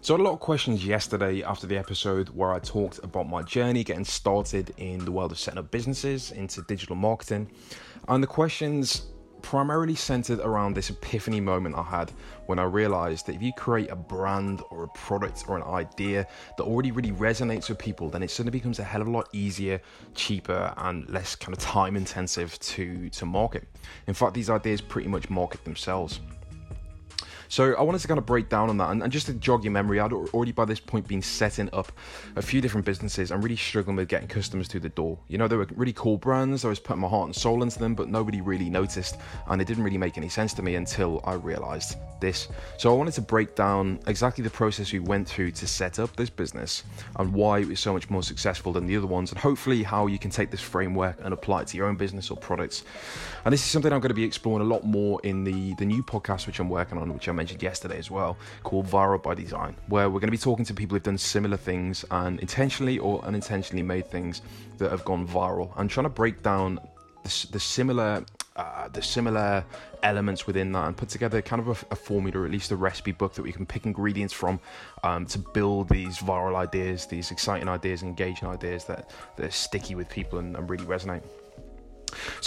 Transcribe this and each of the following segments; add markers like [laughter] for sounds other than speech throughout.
So, a lot of questions yesterday after the episode where I talked about my journey getting started in the world of setting up businesses into digital marketing. And the questions primarily centered around this epiphany moment I had when I realized that if you create a brand or a product or an idea that already really resonates with people, then it suddenly becomes a hell of a lot easier, cheaper, and less kind of time intensive to, to market. In fact, these ideas pretty much market themselves. So I wanted to kind of break down on that and, and, just to jog your memory, I'd already by this point been setting up a few different businesses and really struggling with getting customers through the door. You know, they were really cool brands, I was putting my heart and soul into them, but nobody really noticed and it didn't really make any sense to me until I realized this. So I wanted to break down exactly the process we went through to set up this business and why it was so much more successful than the other ones, and hopefully how you can take this framework and apply it to your own business or products. And this is something I'm going to be exploring a lot more in the, the new podcast which I'm working on, which I'm mentioned yesterday as well, called Viral by Design, where we're going to be talking to people who've done similar things and intentionally or unintentionally made things that have gone viral and trying to break down the, the similar uh, the similar elements within that and put together kind of a, a, formula or at least a recipe book that we can pick ingredients from um, to build these viral ideas these exciting ideas engaging ideas that, that are sticky with people and, and really resonate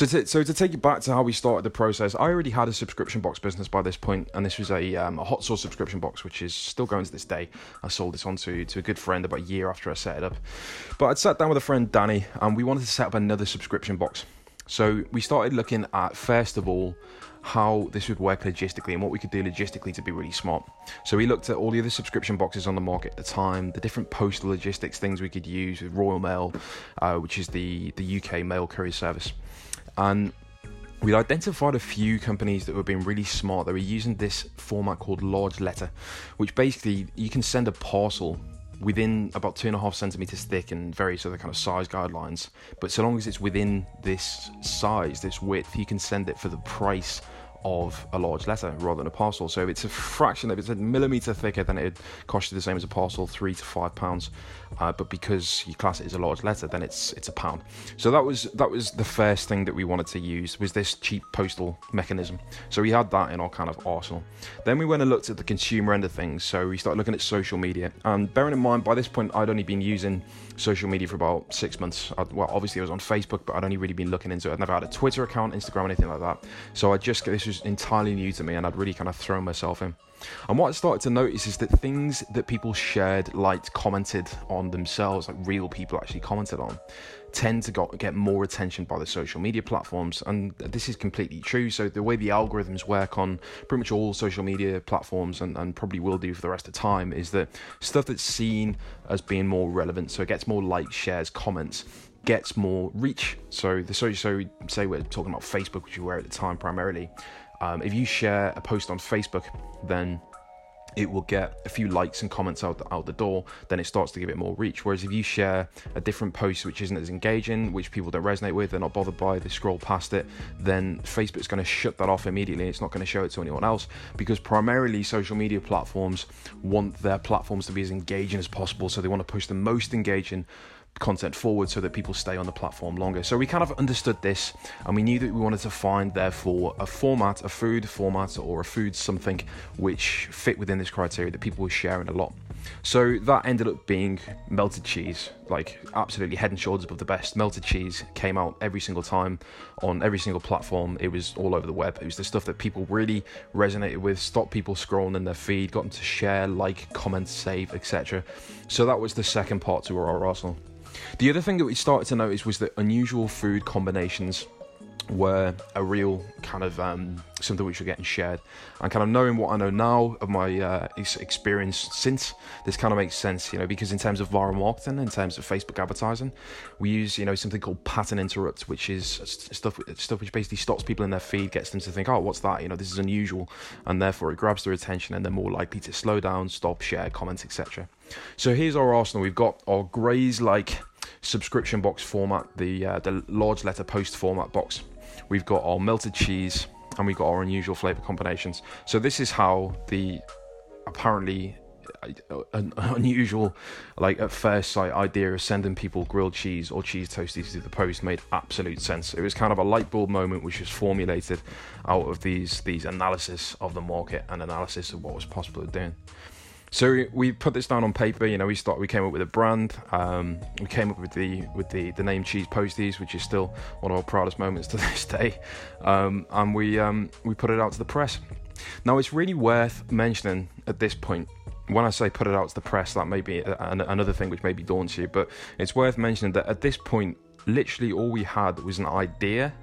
so to, so to take you back to how we started the process, I already had a subscription box business by this point, and this was a, um, a hot sauce subscription box, which is still going to this day. I sold this on to, to a good friend about a year after I set it up. But I'd sat down with a friend, Danny, and we wanted to set up another subscription box. So we started looking at, first of all, how this would work logistically and what we could do logistically to be really smart. So we looked at all the other subscription boxes on the market at the time, the different postal logistics things we could use with Royal Mail, uh, which is the, the UK mail courier service. And we identified a few companies that were being really smart. They were using this format called large letter, which basically you can send a parcel within about two and a half centimeters thick and various other kind of size guidelines. But so long as it's within this size, this width, you can send it for the price of a large letter rather than a parcel. So it's a fraction of it's a millimeter thicker than it cost you the same as a parcel, three to five pounds. Uh, but because you class it as a large letter, then it's it's a pound. So that was that was the first thing that we wanted to use was this cheap postal mechanism. So we had that in our kind of arsenal. Then we went and looked at the consumer end of things. So we started looking at social media. And bearing in mind, by this point, I'd only been using social media for about six months. I'd, well, obviously I was on Facebook, but I'd only really been looking into it. I'd never had a Twitter account, Instagram, anything like that. So I just this was entirely new to me, and I'd really kind of thrown myself in. And what I started to notice is that things that people shared, liked, commented on themselves, like real people actually commented on, tend to get more attention by the social media platforms. And this is completely true. So, the way the algorithms work on pretty much all social media platforms and, and probably will do for the rest of time is that stuff that's seen as being more relevant, so it gets more likes, shares, comments, gets more reach. So the so so say we're talking about Facebook, which you were at the time primarily. Um, if you share a post on Facebook, then it will get a few likes and comments out the, out the door, then it starts to give it more reach. Whereas if you share a different post which isn't as engaging, which people don't resonate with, they're not bothered by, they scroll past it, then Facebook's going to shut that off immediately. It's not going to show it to anyone else because primarily social media platforms want their platforms to be as engaging as possible. So they want to push the most engaging content forward so that people stay on the platform longer. So we kind of understood this and we knew that we wanted to find, therefore, a format, a food format or a food something which fit within this criteria that people were sharing a lot. So that ended up being melted cheese, like absolutely head and shoulders above the best. Melted cheese came out every single time on every single platform. It was all over the web. It was the stuff that people really resonated with, stopped people scrolling in their feed, got them to share, like, comment, save, etc. So that was the second part to our arsenal. The other thing that we started to notice was that unusual food combinations were a real kind of um, something which were getting shared. And kind of knowing what I know now of my uh, experience since, this kind of makes sense, you know, because in terms of viral marketing, in terms of Facebook advertising, we use, you know, something called pattern interrupt, which is stuff stuff which basically stops people in their feed, gets them to think, oh, what's that? You know, this is unusual, and therefore it grabs their attention, and they're more likely to slow down, stop, share, comment, etc. So here's our arsenal. We've got our Graze like subscription box format, the uh, the large letter post format box. We've got our melted cheese and we've got our unusual flavor combinations. So this is how the apparently uh, an [laughs] unusual, like at first sight idea of sending people grilled cheese or cheese toasties to the post made absolute sense. It was kind of a light bulb moment which was formulated out of these these analysis of the market and analysis of what was possible of doing. So we put this down on paper. You know, we start. We came up with a brand. Um, we came up with the with the the name Cheese Posties, which is still one of our proudest moments to [laughs] this day. Um, and we um, we put it out to the press. Now it's really worth mentioning at this point. When I say put it out to the press, that may be another thing which maybe daunts you, but it's worth mentioning that at this point, literally all we had was an idea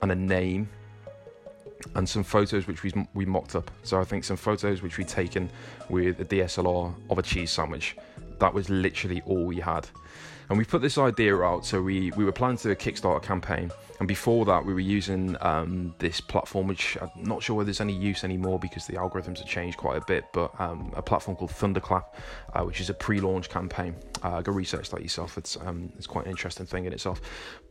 and a name and some photos which we, we mocked up. So I think some photos which we'd taken with a DSLR of a cheese sandwich. That was literally all we had. And we put this idea out, so we, we were planning to do a Kickstarter campaign and before that, we were using um, this platform, which I'm not sure whether there's any use anymore because the algorithms have changed quite a bit. But um, a platform called Thunderclap, uh, which is a pre-launch campaign. Uh, go research that yourself. It's um, it's quite an interesting thing in itself.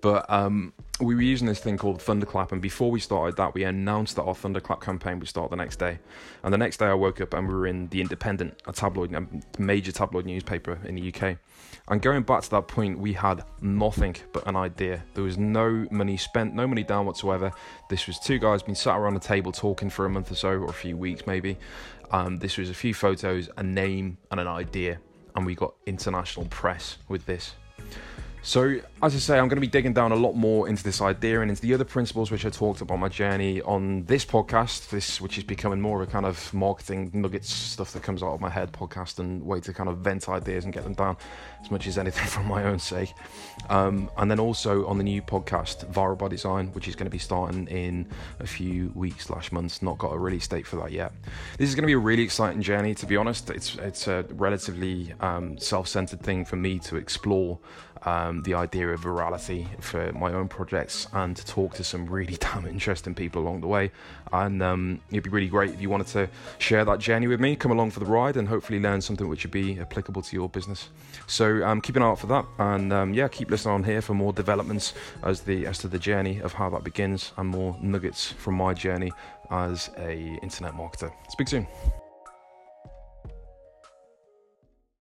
But um, we were using this thing called Thunderclap, and before we started that, we announced that our Thunderclap campaign would start the next day. And the next day, I woke up and we were in the Independent, a tabloid, a major tabloid newspaper in the UK. And going back to that point, we had nothing but an idea. There was no money spent, no money down whatsoever. This was two guys being sat around a table talking for a month or so, or a few weeks maybe. Um, this was a few photos, a name, and an idea. And we got international press with this. So, as I say, I'm going to be digging down a lot more into this idea and into the other principles which I talked about my journey on this podcast, this which is becoming more of a kind of marketing nuggets stuff that comes out of my head podcast and way to kind of vent ideas and get them down as much as anything [laughs] for my own sake. Um, and then also on the new podcast, Viral by Design, which is going to be starting in a few weeks slash months. Not got a release date for that yet. This is going to be a really exciting journey. To be honest, it's it's a relatively um, self-centered thing for me to explore um, the idea of virality for my own projects and to talk to some really [laughs] damn interesting people along the way. And um, it'd be really great if you wanted to share that journey with me, come along for the ride, and hopefully learn something which would be applicable to your business. So um, keep an eye out for that, and um, yeah, keep listening on here for more developments as the as to the journey of how that begins and more nuggets from my journey as a internet marketer. Speak soon.